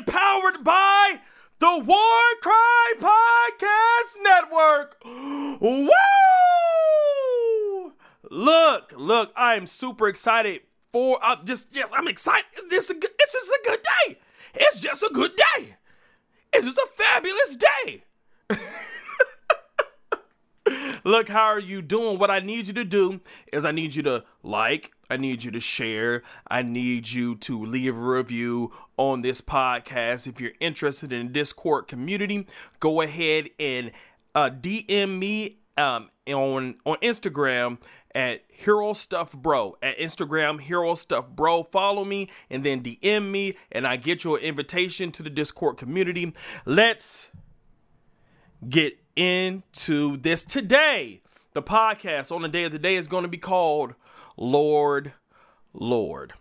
empowered by the War Cry Podcast Network. Woo! Look, look, I am super excited for I'm just just I'm excited. This is a good, this is a good day. It's just a good day. It's just a fabulous day. Look, how are you doing? What I need you to do is I need you to like, I need you to share, I need you to leave a review on this podcast. If you're interested in Discord community, go ahead and uh, DM me um, on on Instagram at Hero Stuff Bro at Instagram Hero Stuff Bro. Follow me and then DM me, and I get you an invitation to the Discord community. Let's get into this today. The podcast on the day of the day is going to be called Lord, Lord,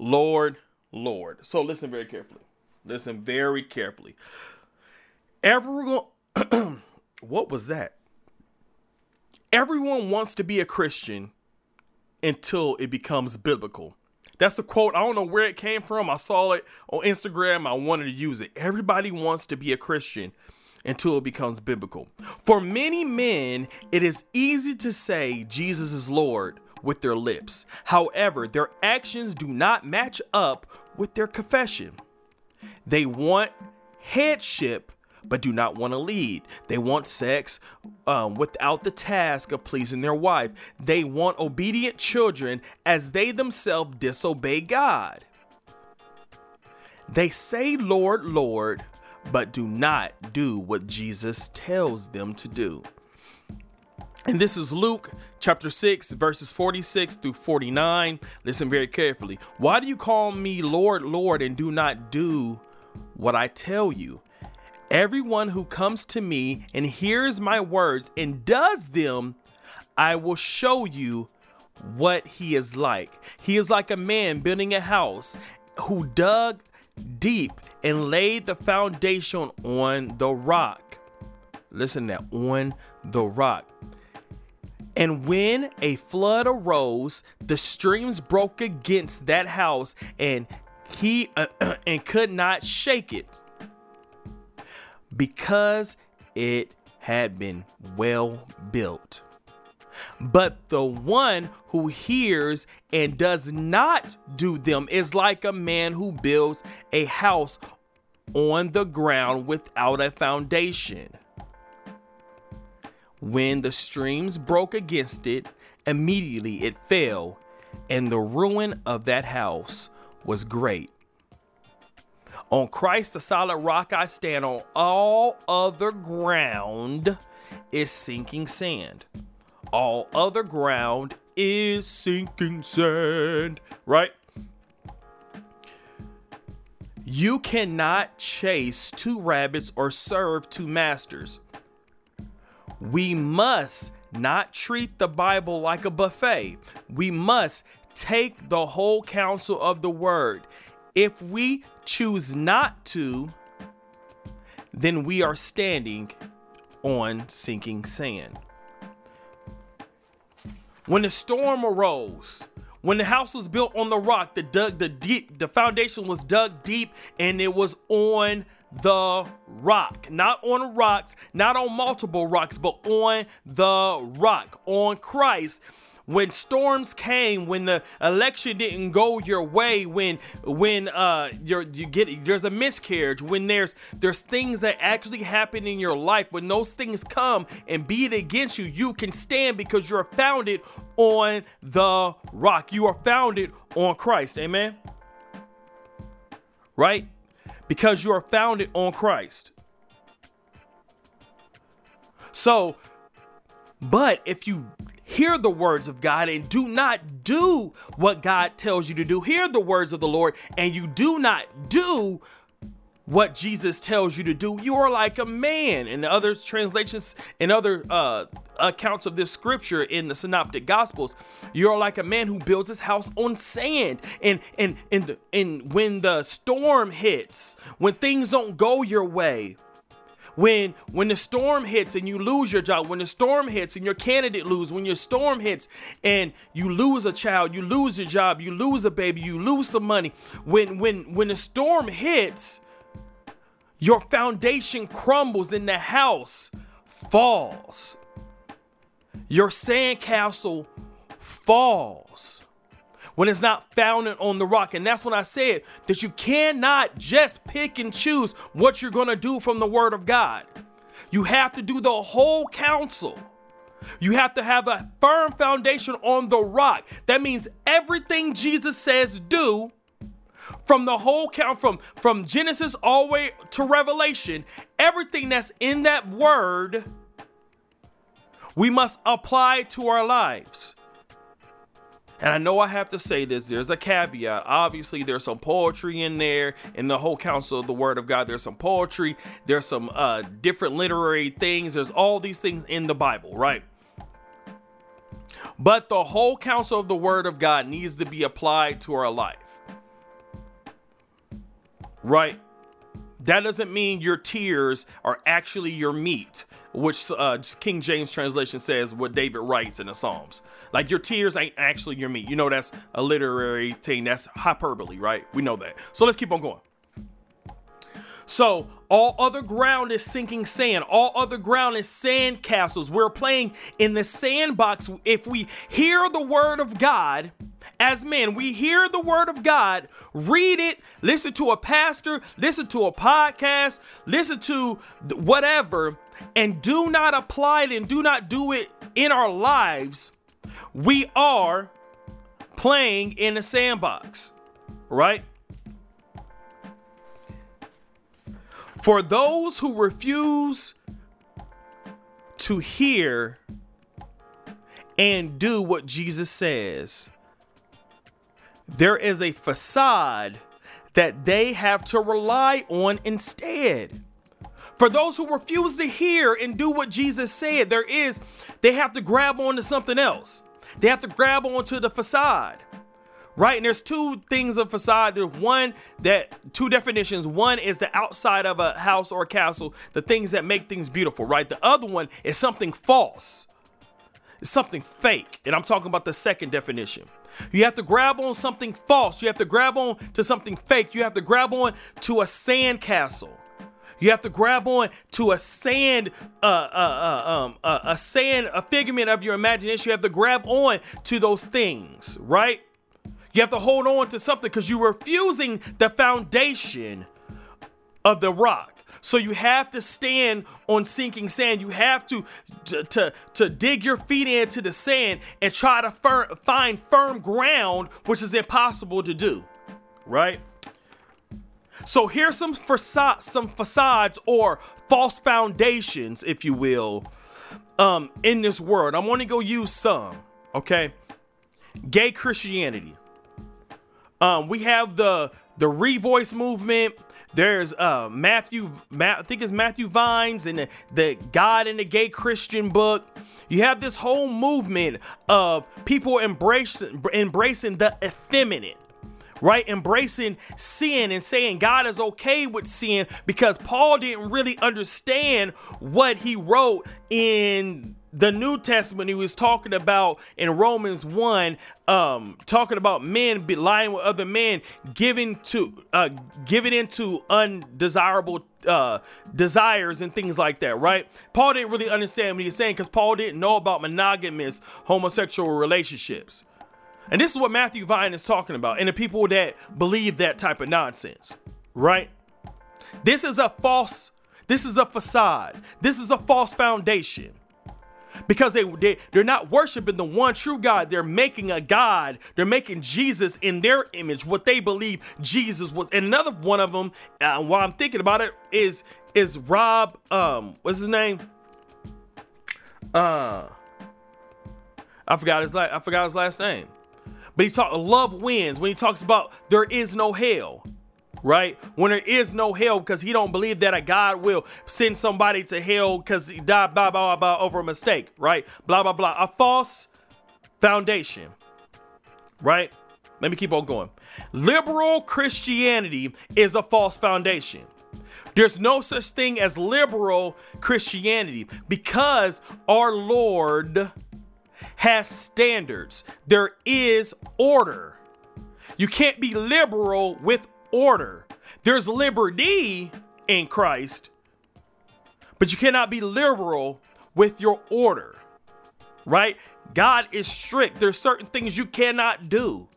Lord, Lord. So listen very carefully. Listen very carefully. Everyone, what was that? Everyone wants to be a Christian until it becomes biblical. That's the quote. I don't know where it came from. I saw it on Instagram. I wanted to use it. Everybody wants to be a Christian until it becomes biblical. For many men, it is easy to say Jesus is Lord with their lips. However, their actions do not match up with their confession. They want headship but do not want to lead. They want sex um, without the task of pleasing their wife. They want obedient children as they themselves disobey God. They say, Lord, Lord, but do not do what Jesus tells them to do. And this is Luke chapter 6, verses 46 through 49. Listen very carefully. Why do you call me Lord, Lord, and do not do what I tell you? Everyone who comes to me and hears my words and does them, I will show you what he is like. He is like a man building a house who dug deep and laid the foundation on the rock. Listen to that on the rock. And when a flood arose, the streams broke against that house, and he uh, and could not shake it because it had been well built. But the one who hears and does not do them is like a man who builds a house on the ground without a foundation. When the streams broke against it, immediately it fell, and the ruin of that house was great. On Christ, the solid rock I stand on, all other ground is sinking sand. All other ground is sinking sand, right? You cannot chase two rabbits or serve two masters. We must not treat the Bible like a buffet. We must take the whole counsel of the word. If we choose not to, then we are standing on sinking sand. When the storm arose, when the house was built on the rock, the dug the deep the foundation was dug deep and it was on the rock, not on rocks, not on multiple rocks, but on the rock, on Christ when storms came, when the election didn't go your way, when when uh you're, you get there's a miscarriage, when there's there's things that actually happen in your life, when those things come and beat against you, you can stand because you're founded on the rock. You are founded on Christ. Amen. Right? Because you are founded on Christ. So, but if you hear the words of God and do not do what God tells you to do. Hear the words of the Lord and you do not do what Jesus tells you to do. You are like a man. In other translations, in other uh, accounts of this scripture in the Synoptic Gospels, you are like a man who builds his house on sand. And and and the, and when the storm hits, when things don't go your way, when when the storm hits and you lose your job when the storm hits and your candidate lose when your storm hits and you lose a child you lose your job you lose a baby you lose some money. When when when the storm hits your foundation crumbles and the house falls. Your sandcastle falls when it's not founded on the rock. And that's when I said that you cannot just pick and choose what you're going to do from the Word of God. You have to do the whole counsel. You have to have a firm foundation on the rock. That means everything Jesus says do from the whole count from from Genesis all the way to Revelation, everything that's in that word we must apply to our lives. And I know I have to say this, there's a caveat. Obviously, there's some poetry in there in the whole counsel of the word of God. There's some poetry, there's some uh, different literary things, there's all these things in the Bible, right? But the whole counsel of the word of God needs to be applied to our life. Right? That doesn't mean your tears are actually your meat, which uh, King James translation says what David writes in the Psalms. Like your tears ain't actually your meat. You know that's a literary thing. That's hyperbole, right? We know that. So let's keep on going. So all other ground is sinking sand. All other ground is sand castles. We're playing in the sandbox. If we hear the word of God, as men, we hear the word of God, read it, listen to a pastor, listen to a podcast, listen to whatever, and do not apply it and do not do it in our lives, we are playing in a sandbox, right? For those who refuse to hear and do what Jesus says, there is a facade that they have to rely on instead. For those who refuse to hear and do what Jesus said, there is, they have to grab onto something else. They have to grab onto the facade. Right? And there's two things of facade. There's one that two definitions. One is the outside of a house or a castle, the things that make things beautiful, right? The other one is something false. It's something fake. And I'm talking about the second definition. You have to grab on something false. You have to grab on to something fake. You have to grab on to a sand castle. You have to grab on to a sand, uh, uh, uh, um, uh, a sand, a figment of your imagination. You have to grab on to those things, right? You have to hold on to something because you're refusing the foundation of the rock. So you have to stand on sinking sand. You have to to to, to dig your feet into the sand and try to fir- find firm ground, which is impossible to do, right? So here's some some facades or false foundations, if you will, um, in this world. I'm to go use some. Okay, gay Christianity. Um, we have the the Revoice movement. There's uh Matthew, I think it's Matthew Vines and the, the God and the Gay Christian book. You have this whole movement of people embracing embracing the effeminate right? Embracing sin and saying God is okay with sin because Paul didn't really understand what he wrote in the New Testament, he was talking about in Romans 1, um, talking about men lying with other men, giving to uh giving into undesirable uh desires and things like that, right? Paul didn't really understand what he was saying because Paul didn't know about monogamous homosexual relationships. And this is what Matthew Vine is talking about, and the people that believe that type of nonsense, right? This is a false, this is a facade, this is a false foundation. Because they, they they're not worshiping the one true God. They're making a God. They're making Jesus in their image, what they believe Jesus was. And another one of them, uh, while I'm thinking about it, is is Rob. Um, what's his name? Uh, I forgot his I forgot his last name. But he talked love wins when he talks about there is no hell. Right? When there is no hell because he don't believe that a God will send somebody to hell because he died blah, blah, blah over a mistake, right? Blah, blah, blah. A false foundation. Right? Let me keep on going. Liberal Christianity is a false foundation. There's no such thing as liberal Christianity because our Lord has standards. There is order. You can't be liberal with order. There's liberty in Christ, but you cannot be liberal with your order, right? God is strict. There's certain things you cannot do.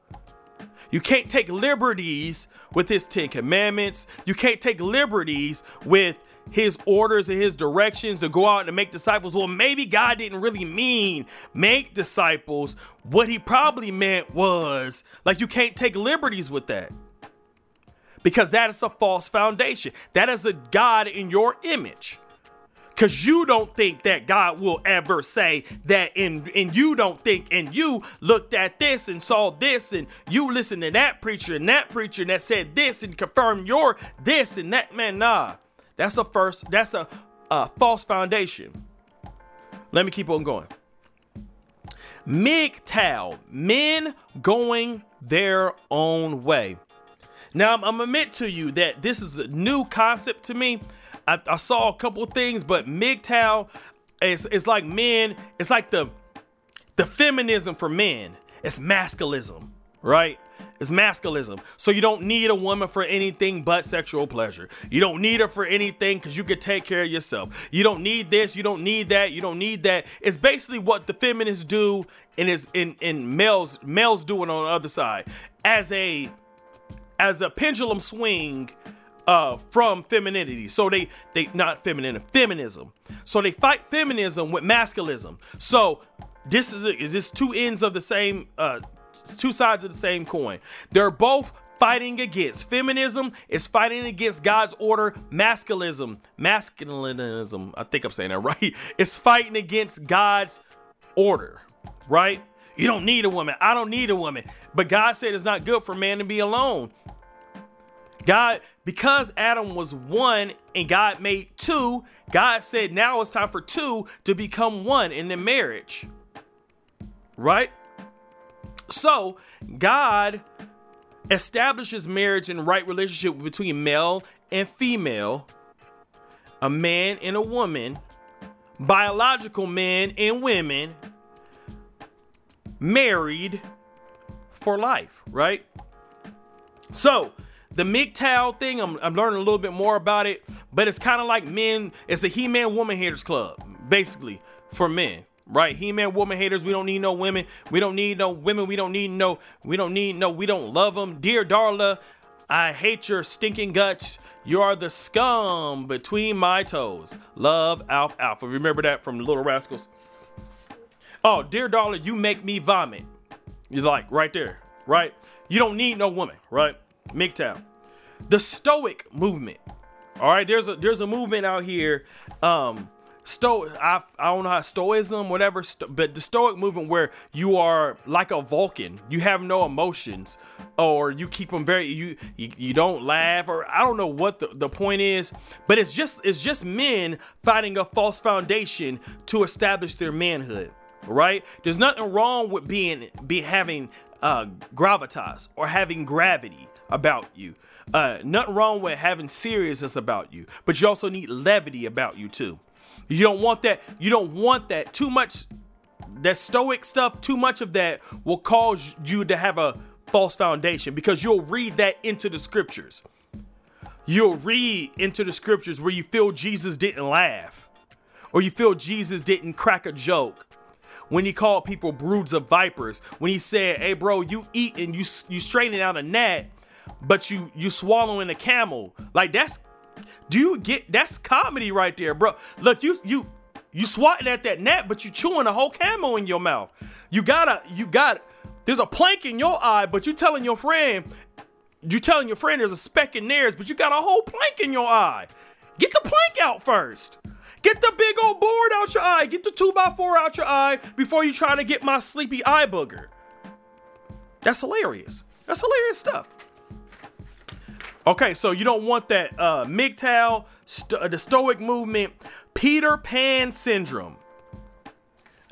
You can't take liberties with his 10 commandments. You can't take liberties with his orders and his directions to go out and make disciples. Well, maybe God didn't really mean make disciples. What he probably meant was like you can't take liberties with that. Because that is a false foundation. That is a God in your image because you don't think that God will ever say that, and and you don't think, and you looked at this and saw this, and you listened to that preacher and that preacher and that said this and confirmed your this and that. Man, nah, that's a first. That's a, a false foundation. Let me keep on going. MGTOW, men going their own way. Now, I'm, I'm admit to you that this is a new concept to me. I, I saw a couple things, but MGTOW is it's like men. It's like the the feminism for men. It's masculism, right? It's masculism. So you don't need a woman for anything but sexual pleasure. You don't need her for anything because you can take care of yourself. You don't need this. You don't need that. You don't need that. It's basically what the feminists do and is in in males males doing on the other side as a as a pendulum swing uh, from femininity. So they they not feminine feminism. So they fight feminism with masculism. So this is is this two ends of the same uh, two sides of the same coin. They're both fighting against feminism is fighting against God's order. Masculism, masculinism. I think I'm saying that right. It's fighting against God's order. Right. You don't need a woman. I don't need a woman. But God said it's not good for man to be alone. God, because Adam was one and God made two, God said now it's time for two to become one in the marriage. Right? So, God establishes marriage and right relationship between male and female, a man and a woman, biological men and women, married for life, right? So, the MGTOW thing, I'm, I'm learning a little bit more about it, but it's kind of like men, it's a He Man Woman Haters Club, basically, for men. Right, He-Man woman haters. We don't need no women. We don't need no women. We don't need no. We don't need no. We don't love them. Dear Darla, I hate your stinking guts. You are the scum between my toes. Love, Alfalfa. Remember that from Little Rascals. Oh, dear Darla, you make me vomit. You're like right there, right? You don't need no woman, right? MGTOW. The Stoic movement. All right, there's a there's a movement out here. Um, Sto I, I don't know how Stoicism, whatever, sto- but the Stoic movement where you are like a Vulcan, you have no emotions, or you keep them very you you, you don't laugh, or I don't know what the, the point is, but it's just it's just men finding a false foundation to establish their manhood. Right? There's nothing wrong with being be having uh gravitas or having gravity about you. Uh, nothing wrong with having seriousness about you, but you also need levity about you too. You don't want that. You don't want that too much. That stoic stuff, too much of that will cause you to have a false foundation because you'll read that into the scriptures. You'll read into the scriptures where you feel Jesus didn't laugh or you feel Jesus didn't crack a joke when he called people broods of vipers, when he said, "Hey, bro, you eat and you you straighten out a gnat, but you you swallowing a camel. Like that's do you get that's comedy right there, bro? Look, you you you swatting at that net, but you chewing a whole camel in your mouth. You gotta you got there's a plank in your eye, but you telling your friend you telling your friend there's a speck in theirs, but you got a whole plank in your eye. Get the plank out first. Get the big old board out your eye. Get the two by four out your eye before you try to get my sleepy eye booger. That's hilarious. That's hilarious stuff. Okay, so you don't want that uh, MGTOW, st- the Stoic movement, Peter Pan syndrome.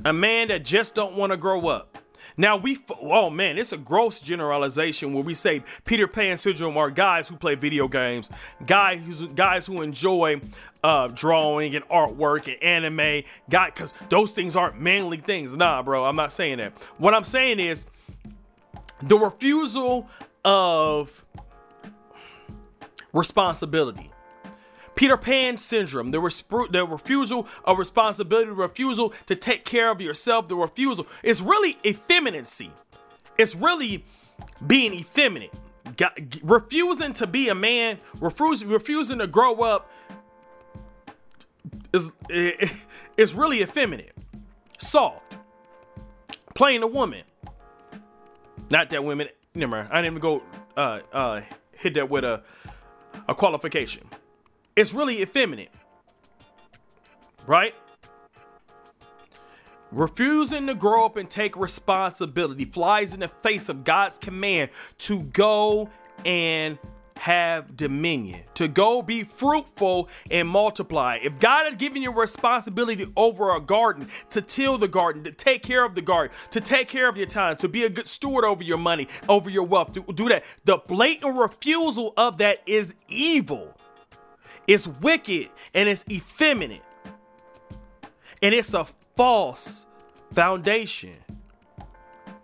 A man that just don't want to grow up. Now we, oh man, it's a gross generalization where we say Peter Pan syndrome are guys who play video games, guys who's guys who enjoy uh, drawing and artwork and anime, guy, because those things aren't manly things. Nah, bro, I'm not saying that. What I'm saying is the refusal of responsibility. Peter Pan syndrome, the, the refusal of responsibility, refusal to take care of yourself, the refusal. It's really effeminacy. It's really being effeminate. Refusing to be a man, refusing, refusing to grow up is, is really effeminate. Soft. Playing a woman. Not that women, never mind. I didn't even go uh, uh, hit that with a, a qualification. It's really effeminate. Right? Refusing to grow up and take responsibility flies in the face of God's command to go and have dominion, to go be fruitful and multiply. If God has given you responsibility over a garden, to till the garden, to take care of the garden, to take care of your time, to be a good steward over your money, over your wealth, to do that, the blatant refusal of that is evil. It's wicked and it's effeminate. And it's a false foundation.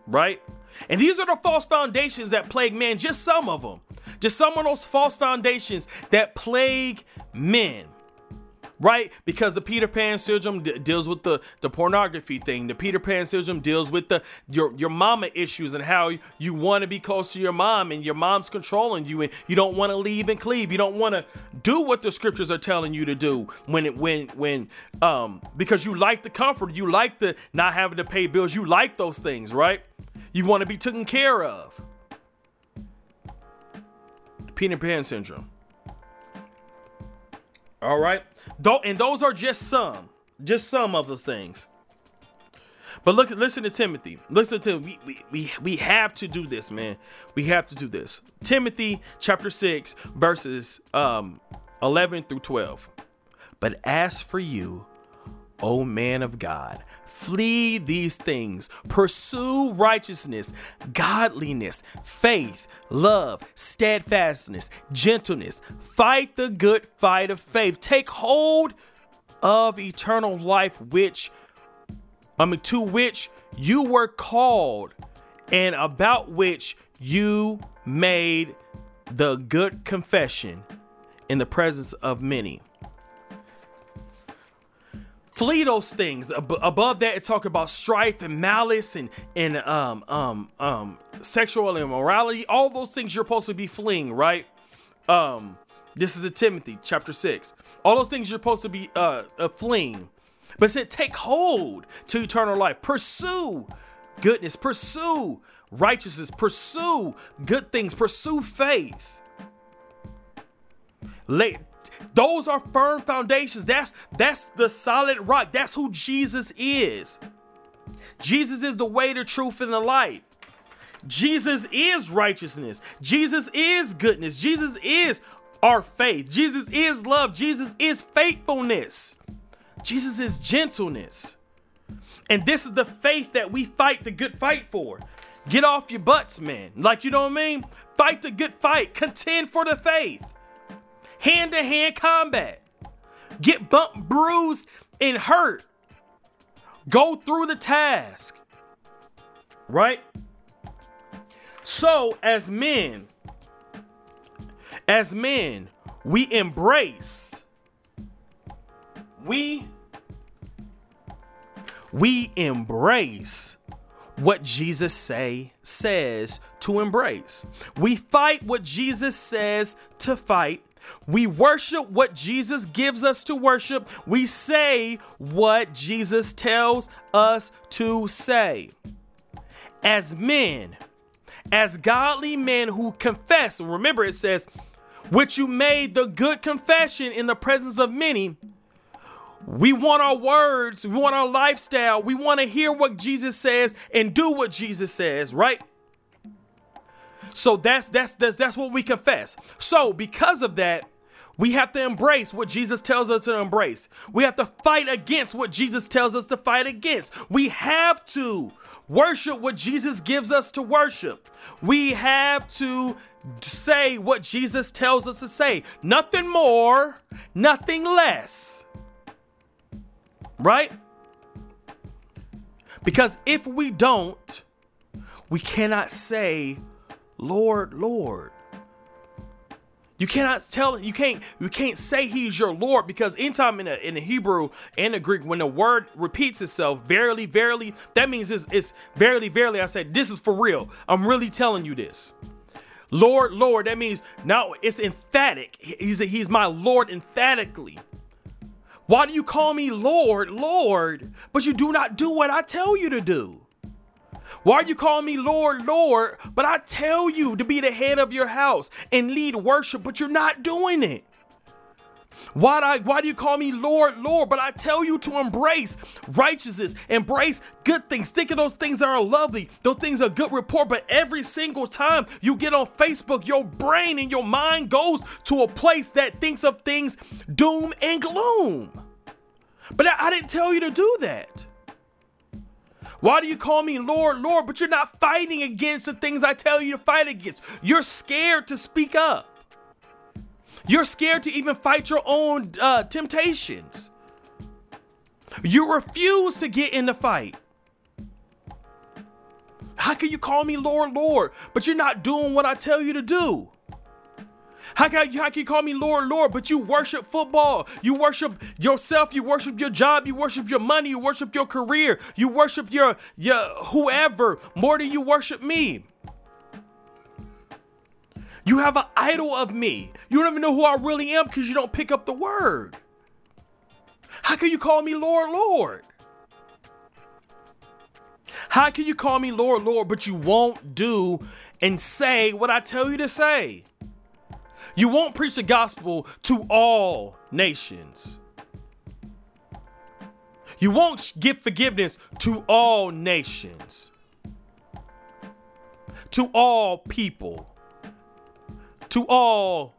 Right? And these are the false foundations that plague men, just some of them. Just some of those false foundations that plague men right? Because the Peter Pan syndrome d- deals with the the pornography thing. The Peter Pan syndrome deals with the your your mama issues and how you want to be close to your mom and your mom's controlling you and you don't want to leave and cleave. You don't want to do what the scriptures are telling you to do when it when when um because you like the comfort, you like the not having to pay bills, you like those things, right? You want to be taken care of. Peter Pan syndrome. All right. Though, and those are just some, just some of those things. But look, listen to Timothy. Listen to we, we we we have to do this, man. We have to do this. Timothy chapter six, verses um eleven through twelve. But as for you, O man of God, flee these things, pursue righteousness, godliness, faith, love, steadfastness, gentleness. Fight the good fight of faith. Take hold of eternal life, which, I mean, to which you were called, and about which you made the good confession in the presence of many flee those things. Ab- above that, it talk about strife and malice and and um um um sexual immorality. All those things you're supposed to be fleeing, right? Um, this is a Timothy chapter six. All those things you're supposed to be uh, uh fleeing, but said take hold to eternal life. Pursue goodness. Pursue righteousness. Pursue good things. Pursue faith. Late those are firm foundations. That's that's the solid rock. That's who Jesus is. Jesus is the way, the truth, and the light. Jesus is righteousness. Jesus is goodness. Jesus is our faith. Jesus is love. Jesus is faithfulness. Jesus is gentleness. And this is the faith that we fight the good fight for. Get off your butts, man. Like, you know what I mean? Fight the good fight. Contend for the faith hand to hand combat, get bumped, bruised, and hurt. Go through the task. Right? So, as men, as men, we embrace, we, we embrace what Jesus say says to embrace. We fight what Jesus says to fight we worship what Jesus gives us to worship. We say what Jesus tells us to say. As men, as godly men who confess, remember it says, which you made the good confession in the presence of many. We want our words, we want our lifestyle, we want to hear what Jesus says and do what Jesus says, right? So that's that's that's that's what we confess. So because of that, we have to embrace what Jesus tells us to embrace. We have to fight against what Jesus tells us to fight against. We have to worship what Jesus gives us to worship. We have to say what Jesus tells us to say. Nothing more, nothing less. Right? Because if we don't, we cannot say, Lord, Lord. You cannot tell you can't you can't say he's your Lord because anytime in the in the Hebrew and the Greek when the word repeats itself, verily, verily, that means it's, it's verily, verily. I said this is for real. I'm really telling you this. Lord, Lord, that means now it's emphatic. He's he's my Lord emphatically. Why do you call me Lord, Lord, but you do not do what I tell you to do? Why you call me Lord, Lord? But I tell you to be the head of your house and lead worship, but you're not doing it. Why do, I, why do you call me Lord, Lord? But I tell you to embrace righteousness, embrace good things. Think of those things that are lovely, those things are good report. But every single time you get on Facebook, your brain and your mind goes to a place that thinks of things doom and gloom. But I, I didn't tell you to do that. Why do you call me Lord, Lord, but you're not fighting against the things I tell you to fight against? You're scared to speak up. You're scared to even fight your own uh, temptations. You refuse to get in the fight. How can you call me Lord, Lord, but you're not doing what I tell you to do? How can, how can you call me Lord, Lord, but you worship football? You worship yourself, you worship your job, you worship your money, you worship your career, you worship your, your whoever more than you worship me. You have an idol of me. You don't even know who I really am because you don't pick up the word. How can you call me Lord, Lord? How can you call me Lord, Lord, but you won't do and say what I tell you to say? You won't preach the gospel to all nations. You won't give forgiveness to all nations, to all people, to all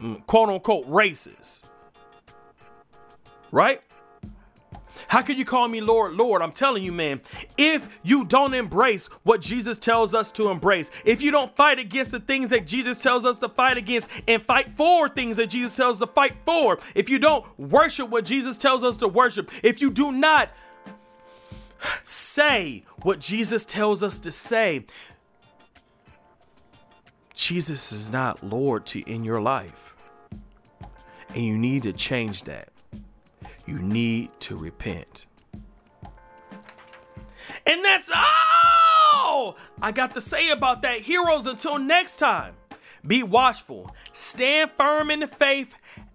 mm, quote unquote races. Right? How can you call me Lord, Lord? I'm telling you, man, if you don't embrace what Jesus tells us to embrace, if you don't fight against the things that Jesus tells us to fight against and fight for things that Jesus tells us to fight for, if you don't worship what Jesus tells us to worship, if you do not say what Jesus tells us to say, Jesus is not Lord to in your life. And you need to change that you need to repent. And that's all I got to say about that, heroes. Until next time, be watchful, stand firm in the faith,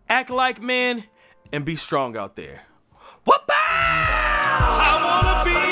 act like men, and be strong out there. Whoop! I wanna be